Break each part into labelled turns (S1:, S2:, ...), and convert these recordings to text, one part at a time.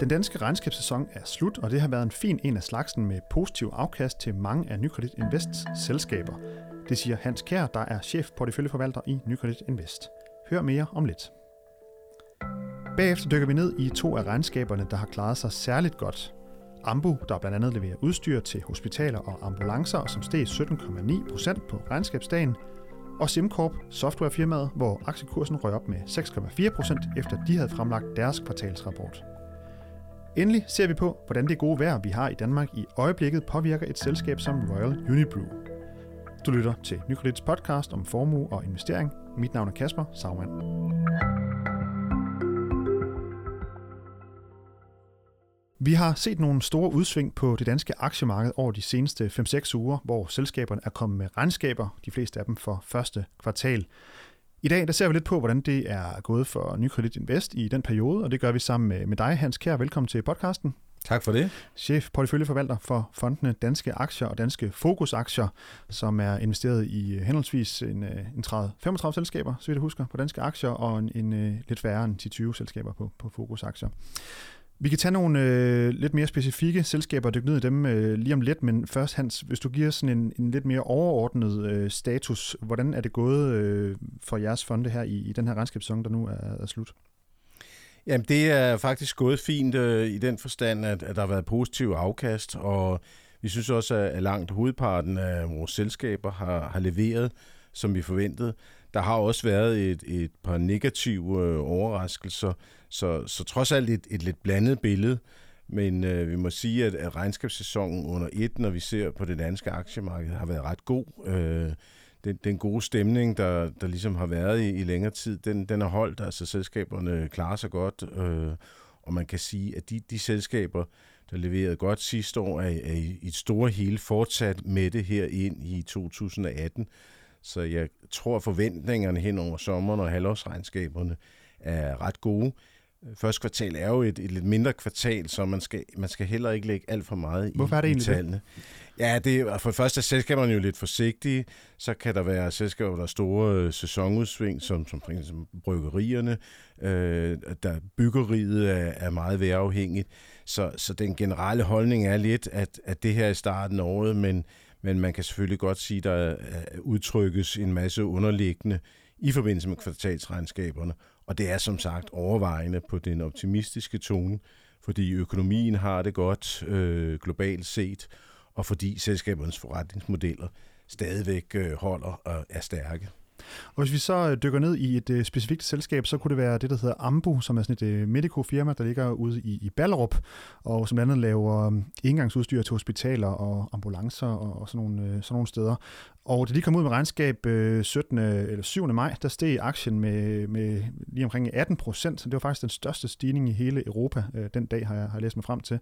S1: Den danske regnskabssæson er slut, og det har været en fin en af slagsen med positiv afkast til mange af Nykredit Invests selskaber. Det siger Hans Kær, der er chef porteføljeforvalter i Nykredit Invest. Hør mere om lidt. Bagefter dykker vi ned i to af regnskaberne, der har klaret sig særligt godt. Ambu, der blandt andet leverer udstyr til hospitaler og ambulancer, som steg 17,9 procent på regnskabsdagen, og SimCorp, softwarefirmaet, hvor aktiekursen røg op med 6,4 procent, efter de havde fremlagt deres kvartalsrapport. Endelig ser vi på, hvordan det gode vejr, vi har i Danmark i øjeblikket, påvirker et selskab som Royal Unibrew. Du lytter til Nykredits podcast om formue og investering. Mit navn er Kasper Sagmann. Vi har set nogle store udsving på det danske aktiemarked over de seneste 5-6 uger, hvor selskaberne er kommet med regnskaber, de fleste af dem for første kvartal. I dag der ser vi lidt på, hvordan det er gået for Nykredit Invest i den periode, og det gør vi sammen med, med dig, Hans Kær. Velkommen til podcasten.
S2: Tak for det.
S1: Chef porteføljeforvalter for fondene Danske Aktier og Danske Fokusaktier, som er investeret i øh, henholdsvis en, øh, en 30-35 selskaber, så vidt jeg husker, på danske aktier, og en, en øh, lidt færre end 10-20 selskaber på, på Fokusaktier. Vi kan tage nogle øh, lidt mere specifikke selskaber og dykke ned i dem øh, lige om lidt, men først Hans, hvis du giver sådan en, en lidt mere overordnet øh, status, hvordan er det gået øh, for jeres fonde her i, i den her regnskabssæson, der nu er, er slut?
S2: Jamen det er faktisk gået fint øh, i den forstand, at, at der har været positiv afkast, og vi synes også, at langt hovedparten af vores selskaber har, har leveret, som vi forventede. Der har også været et, et par negative øh, overraskelser, så, så trods alt et, et lidt blandet billede. Men øh, vi må sige, at, at regnskabssæsonen under et, når vi ser på det danske aktiemarked, har været ret god. Øh, den, den gode stemning, der, der ligesom har været i, i længere tid, den, den er holdt. Altså selskaberne klarer sig godt, øh, og man kan sige, at de, de selskaber, der leverede godt sidste år, er, er i et store hele fortsat med det her ind i 2018. Så jeg tror, at forventningerne hen over sommeren og halvårsregnskaberne er ret gode. Første kvartal er jo et, et lidt mindre kvartal, så man skal, man skal heller ikke lægge alt for meget i,
S1: Hvorfor er det
S2: i tallene.
S1: Det?
S2: Ja, det, for det første er selskaberne jo lidt forsigtige. Så kan der være selskaber, der er store øh, sæsonudsving, som, som for eksempel bryggerierne. Øh, der byggeriet er, er meget vejrafhængigt. Så, så den generelle holdning er lidt, at, at det her er starten af året, men, men man kan selvfølgelig godt sige, der øh, udtrykkes en masse underliggende i forbindelse med kvartalsregnskaberne, og det er som sagt overvejende på den optimistiske tone, fordi økonomien har det godt øh, globalt set, og fordi selskabernes forretningsmodeller stadigvæk øh, holder og er stærke.
S1: Og hvis vi så øh, dykker ned i et øh, specifikt selskab, så kunne det være det, der hedder Ambu, som er sådan et øh, medico-firma, der ligger ude i, i Ballerup, og som blandt andet laver øh, um, indgangsudstyr til hospitaler og ambulancer og, og sådan, nogle, øh, sådan nogle steder. Og da de kom ud med regnskab øh, 17. eller 7. maj, der steg aktien med, med lige omkring 18 procent. Det var faktisk den største stigning i hele Europa øh, den dag, har jeg, har jeg læst mig frem til.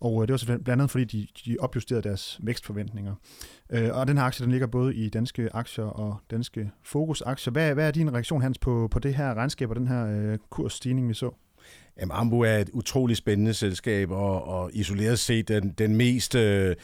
S1: Og øh, det var så blandt andet, fordi de, de opjusterede deres vækstforventninger. Uh, og den her aktie, den ligger både i danske aktier og danske fokusaktier. Hvad, hvad er din reaktion, Hans, på, på det her regnskab og den her øh, kursstigning, vi så?
S2: Jamen, Ambu er et utroligt spændende selskab, og, og isoleret set den, den mest øh,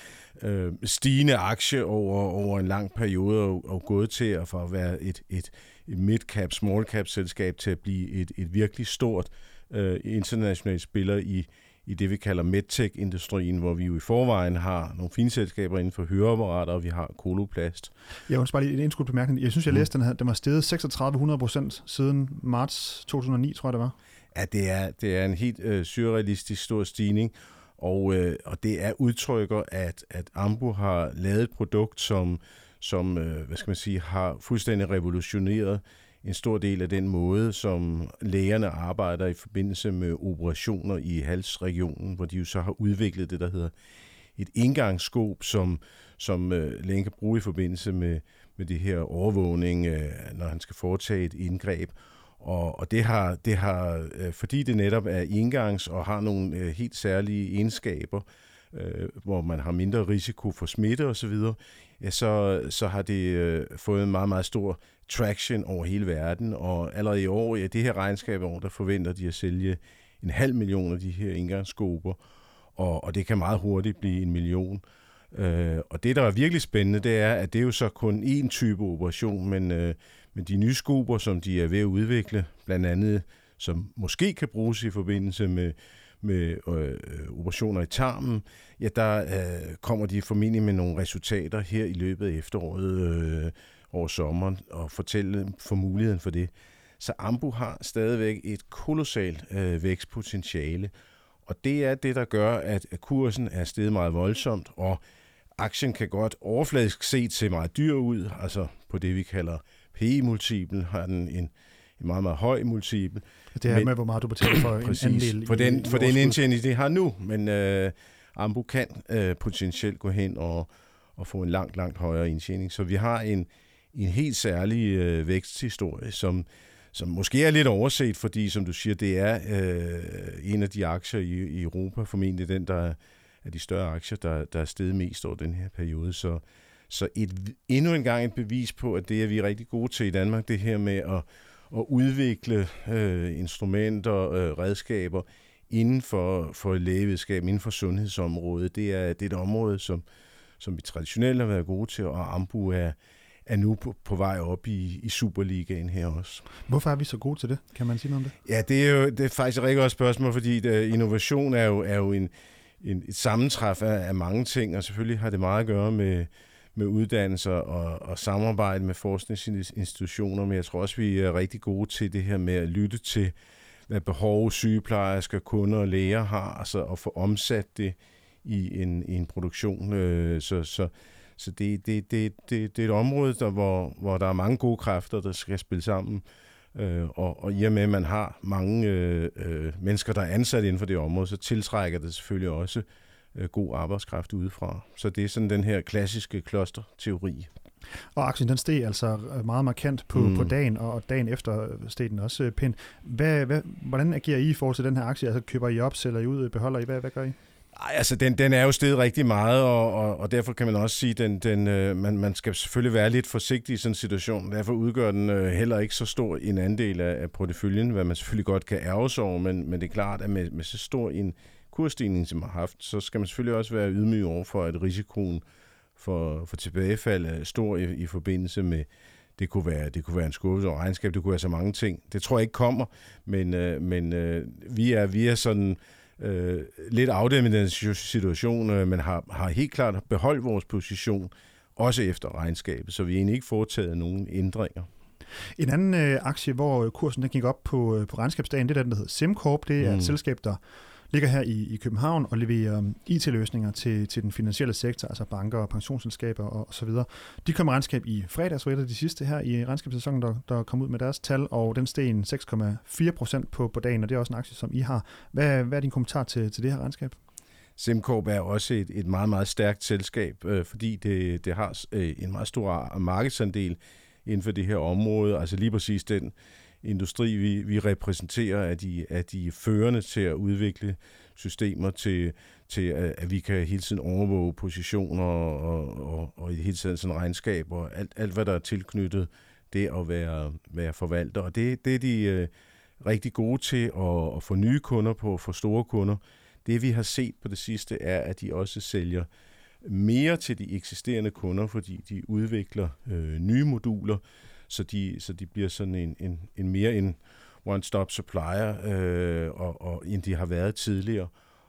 S2: stigende aktie over, over en lang periode, og, og gået til at for at være et, et, et mid-cap, small-cap selskab til at blive et, et virkelig stort øh, internationalt spiller i, i det, vi kalder medtech-industrien, hvor vi jo i forvejen har nogle fine selskaber inden for høreapparater, og vi har koloplast.
S1: Jeg ønsker bare lige en indskudt bemærkning. Jeg synes, jeg mm. læste, den, her, den var steget 3600 procent siden marts 2009, tror jeg det var.
S2: Ja, det er, det er en helt øh, surrealistisk stor stigning, og, øh, og det er udtrykker, at, at Ambu har lavet et produkt, som, som øh, hvad skal man sige, har fuldstændig revolutioneret en stor del af den måde, som lægerne arbejder i forbindelse med operationer i halsregionen, hvor de jo så har udviklet det, der hedder et indgangsskob, som, som øh, lægen kan bruge i forbindelse med, med det her overvågning, øh, når han skal foretage et indgreb. Og, og det har, det har øh, fordi det netop er indgangs og har nogle øh, helt særlige egenskaber, øh, hvor man har mindre risiko for smitte osv., ja, så, så har det øh, fået en meget, meget stor traction over hele verden, og allerede i år, ja, det her regnskab år, der forventer de at sælge en halv million af de her indgangsskober, og, og det kan meget hurtigt blive en million. Øh, og det, der er virkelig spændende, det er, at det er jo så kun én type operation, men, øh, men de nye skober, som de er ved at udvikle, blandt andet, som måske kan bruges i forbindelse med, med øh, operationer i tarmen, ja, der øh, kommer de formentlig med nogle resultater her i løbet af efteråret øh, over sommeren og fortælle for muligheden for det. Så Ambu har stadigvæk et kolossalt øh, vækstpotentiale, og det er det, der gør, at kursen er steget meget voldsomt, og aktien kan godt overfladisk set se meget dyr ud, altså på det, vi kalder PE-multiplen, har den en, en meget, meget høj multiple.
S1: Det er men, med, hvor meget du betaler for præcis, en andel
S2: for den, i, for den indtjening, det har nu, men øh, Ambu kan øh, potentielt gå hen og, og få en langt, langt højere indtjening. Så vi har en, en helt særlig øh, væksthistorie, som, som måske er lidt overset, fordi som du siger, det er øh, en af de aktier i, i Europa, formentlig den, der er de større aktier, der, der er steget mest over den her periode. Så, så et, endnu en gang et bevis på, at det er vi rigtig gode til i Danmark, det her med at, at udvikle øh, instrumenter og øh, redskaber inden for, for lægevidenskab, inden for sundhedsområdet. Det er, det er et område, som, som vi traditionelt har været gode til, og Ambu er, er nu på, på vej op i, i Superligaen her også.
S1: Hvorfor er vi så gode til det? Kan man sige noget om det?
S2: Ja, det er jo det er faktisk et rigtig godt spørgsmål, fordi det, øh, innovation er jo, er jo en, en, et sammentræf af, af mange ting, og selvfølgelig har det meget at gøre med, med uddannelser og, og samarbejde med forskningsinstitutioner, men jeg tror også, vi er rigtig gode til det her med at lytte til, hvad behov sygeplejersker, kunder og læger har, altså at få omsat det i en, i en produktion. Øh, så, så, så det, det, det, det, det er et område, der, hvor, hvor der er mange gode kræfter, der skal spille sammen. Øh, og, og i og med, at man har mange øh, øh, mennesker, der er ansat inden for det område, så tiltrækker det selvfølgelig også øh, god arbejdskraft udefra. Så det er sådan den her klassiske klosterteori.
S1: Og aktien den steg altså meget markant på, mm. på dagen, og dagen efter steg den også pænt. Hvad, hvad, hvordan agerer I i forhold til den her aktie? Altså køber I op, sælger I ud, beholder I? Hvad, hvad gør I?
S2: Ej, altså den, den er jo steget rigtig meget, og, og, og derfor kan man også sige, at den, den, øh, man, man skal selvfølgelig være lidt forsigtig i sådan en situation. Derfor udgør den øh, heller ikke så stor en andel af, af porteføljen, hvad man selvfølgelig godt kan ærge sig over, men, men det er klart, at med, med så stor en kursstigning, som har haft, så skal man selvfølgelig også være ydmyg over for, at risikoen for, for tilbagefald er stor i, i forbindelse med, det kunne være, det kunne være en skuffelse og regnskab, det kunne være så mange ting. Det tror jeg ikke kommer, men, øh, men øh, vi, er, vi er sådan øh, lidt afdæmmet den situation, øh, men har, har helt klart beholdt vores position, også efter regnskabet, så vi egentlig ikke foretaget nogen ændringer.
S1: En anden øh, aktie, hvor kursen den gik op på, øh, på regnskabsdagen, det er den, der hedder SimCorp. Det er mm. et selskab, der ligger her i, i København og leverer um, IT-løsninger til, til den finansielle sektor, altså banker og pensionsselskaber og, og så videre. De kom regnskab i fredags, var et af de sidste her i regnskabssæsonen, der, der kom ud med deres tal, og den steg 6,4 procent på, på dagen, og det er også en aktie, som I har. Hvad, hvad er din kommentar til, til det her regnskab?
S2: SimCorp er også et, et meget, meget stærkt selskab, øh, fordi det, det har øh, en meget stor markedsandel inden for det her område. Altså lige præcis den industri, vi, vi repræsenterer, er de, er de førende til at udvikle systemer til, til at, at vi kan hele tiden overvåge positioner og, og, og i hele tiden sådan regnskab og alt, alt, hvad der er tilknyttet det at være, være forvalter. Og det, det er de øh, rigtig gode til at, at få nye kunder på, for store kunder. Det vi har set på det sidste er, at de også sælger mere til de eksisterende kunder, fordi de udvikler øh, nye moduler, så de, så de bliver sådan en, en, en mere en one-stop supplier, øh, og, og, end de har været tidligere.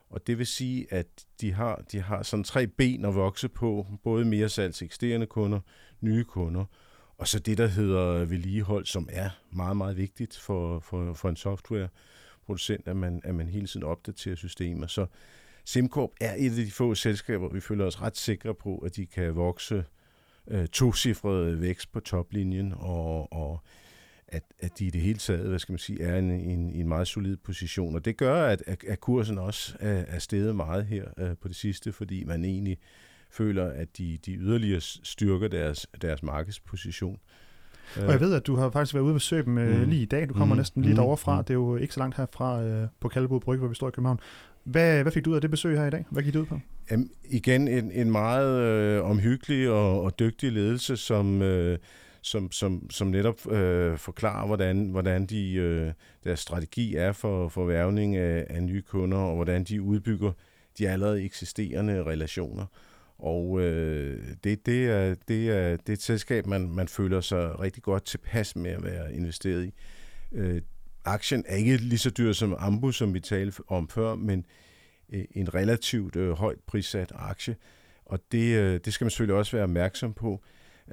S2: Og det vil sige, at de har, de har sådan tre ben at vokse på, både mere salg til eksisterende kunder, nye kunder, og så det, der hedder vedligehold, som er meget, meget vigtigt for, for, for en softwareproducent, at man, at man hele tiden opdaterer systemer. Så SimCorp er et af de få selskaber, vi føler os ret sikre på, at de kan vokse øh, tocifret vækst på toplinjen, og, og at, at de i det hele taget, hvad skal man sige, er i en, en, en meget solid position. Og det gør, at, at kursen også er, er steget meget her øh, på det sidste, fordi man egentlig føler, at de, de yderligere styrker deres, deres markedsposition.
S1: Og jeg ved, at du har faktisk været ude ved besøge dem mm. lige i dag. Du kommer mm. næsten lige mm. derovre fra. Mm. Det er jo ikke så langt herfra øh, på Kaldebod Brygge, hvor vi står i København. Hvad, hvad fik du ud af det besøg her i dag? Hvad gik det ud på?
S2: Jamen, igen en, en meget øh, omhyggelig og, og dygtig ledelse, som, øh, som, som, som netop øh, forklarer, hvordan, hvordan de, øh, deres strategi er for, for værvning af, af nye kunder, og hvordan de udbygger de allerede eksisterende relationer. Og øh, det, det, er, det, er, det er et selskab, man, man føler sig rigtig godt tilpas med at være investeret i. Øh, aktien er ikke lige så dyr som Ambu, som vi talte om før, men øh, en relativt øh, højt prissat aktie. Og det, øh, det skal man selvfølgelig også være opmærksom på.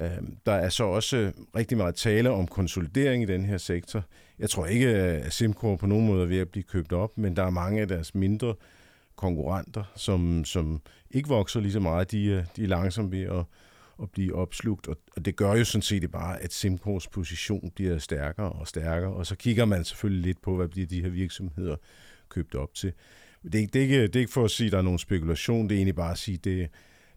S2: Øh, der er så også øh, rigtig meget tale om konsolidering i den her sektor. Jeg tror ikke, øh, at Simcorp på nogen måde er ved at blive købt op, men der er mange af deres mindre konkurrenter, som, som ikke vokser lige så meget. De, øh, de er langsomt ved at, at blive opslugt, og, og det gør jo sådan set bare, at Simcorps position bliver stærkere og stærkere, og så kigger man selvfølgelig lidt på, hvad bliver de her virksomheder købt op til. Det, det, er ikke, det er ikke for at sige, at der er nogen spekulation, det er egentlig bare at sige, at det,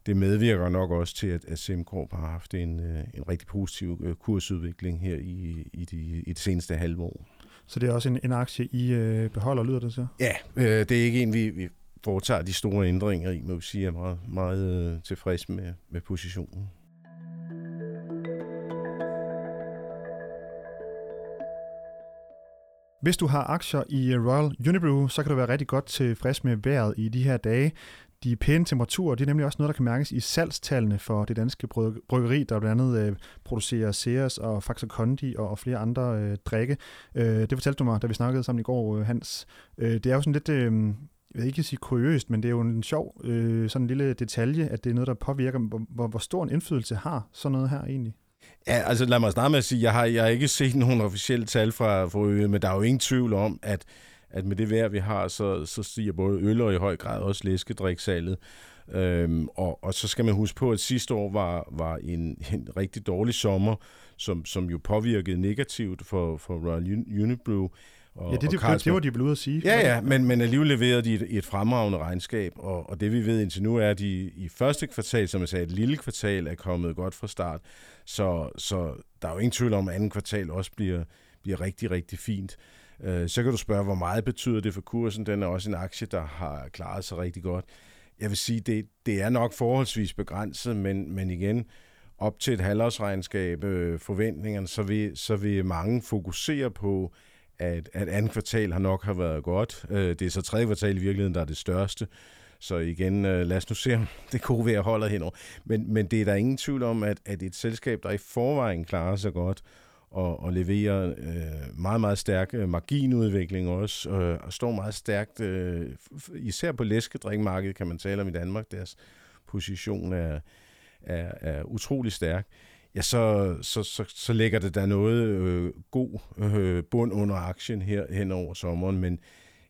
S2: det medvirker nok også til, at, at Simcorp har haft en, øh, en rigtig positiv øh, kursudvikling her i, i, de, i det seneste halve år.
S1: Så det er også en, en aktie, I øh, beholder, lyder det så?
S2: Ja, øh, det er ikke en, vi, vi foretager de store ændringer i, må vi sige, er meget, meget øh, tilfreds med, med positionen.
S1: Hvis du har aktier i øh, Royal Unibrew, så kan du være rigtig godt tilfreds med vejret i de her dage. De pæne temperaturer, det er nemlig også noget, der kan mærkes i salgstallene for det danske bryggeri, der blandt andet øh, producerer Ceres og Faxe Kondi og, og flere andre øh, drikke. Øh, det fortalte du mig, da vi snakkede sammen i går, øh, Hans. Øh, det er jo sådan lidt, øh, jeg vil ikke sige kuriøst, men det er jo en sjov øh, sådan en lille detalje, at det er noget, der påvirker, hvor, hvor, stor en indflydelse har sådan noget her egentlig?
S2: Ja, altså lad mig starte med at sige, jeg har, jeg har ikke set nogen officielle tal fra, fra øen, men der er jo ingen tvivl om, at at med det vejr, vi har, så, så stiger både øl og i høj grad også læskedriksalget. Øhm, og, og så skal man huske på, at sidste år var, var en, en rigtig dårlig sommer, som, som jo påvirkede negativt for, for Royal Unibrew.
S1: Og, ja, det, det, det, det var de vel ude at sige.
S2: Ja, ja, men, men alligevel leverede de et, et fremragende regnskab, og, og det vi ved indtil nu er, at de i første kvartal, som jeg sagde, et lille kvartal, er kommet godt fra start. Så, så der er jo ingen tvivl om, at anden kvartal også bliver, bliver rigtig, rigtig fint. Øh, så kan du spørge, hvor meget betyder det for kursen? Den er også en aktie, der har klaret sig rigtig godt. Jeg vil sige, det, det er nok forholdsvis begrænset, men, men igen, op til et halvårsregnskab, øh, forventningerne, så vil, så vil mange fokusere på, at, at andet kvartal har nok har været godt. Øh, det er så tredje kvartal i virkeligheden, der er det største. Så igen, øh, lad os nu se, om det gode vejr holder henover. Men, men det er der ingen tvivl om, at, at et selskab, der i forvejen klarer sig godt, og, og leverer øh, meget, meget stærk øh, marginudvikling også, øh, og står meget stærkt, øh, især på læskedrikmarkedet kan man tale om i Danmark, deres position er, er, er utrolig stærk, ja, så, så, så, så lægger det der noget øh, god øh, bund under aktien her hen over sommeren, men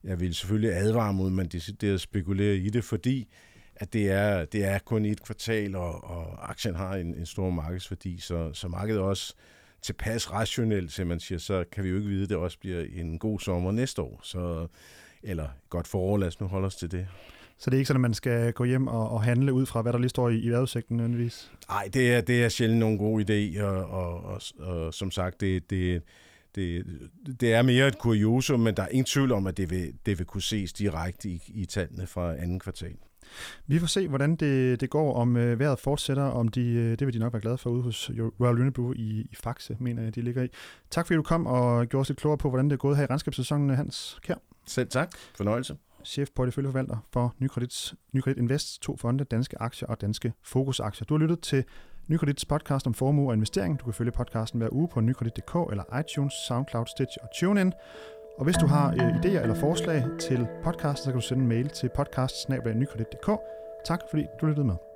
S2: jeg vil selvfølgelig advare mod, at man decideret spekulerer i det, fordi at det er, det er kun et kvartal, og, og aktien har en, en stor markedsværdi, så, så markedet også tilpas rationelt, som man siger, så kan vi jo ikke vide, at det også bliver en god sommer næste år. Så, eller godt forår, lad os nu holde os til det.
S1: Så det er ikke sådan, at man skal gå hjem og, og handle ud fra, hvad der lige står i, i vejrudsigten nødvendigvis?
S2: Nej, det er, det er sjældent nogen god idé, og, og, og, og som sagt, det, det, det, det er mere et kuriosum, men der er ingen tvivl om, at det vil, det vil kunne ses direkte i, i tallene fra anden kvartal.
S1: Vi får se, hvordan det, det går, om øh, vejret fortsætter, om de, øh, det vil de nok være glade for ude hos Royal Unibrew i, i Faxe, mener jeg, de ligger i. Tak fordi du kom og gjorde os lidt klogere på, hvordan det er gået her i regnskabssæsonen, Hans Kær.
S2: Selv tak. Fornøjelse.
S1: Chef porteføljeforvalter for Nykredits, Nykredit Invest, to fonde, danske aktier og danske fokusaktier. Du har lyttet til Nykredits podcast om formue og investering. Du kan følge podcasten hver uge på nykredit.dk eller iTunes, SoundCloud, Stitch og TuneIn. Og hvis du har øh, idéer eller forslag til podcasten, så kan du sende en mail til podcast Tak fordi du lyttede med.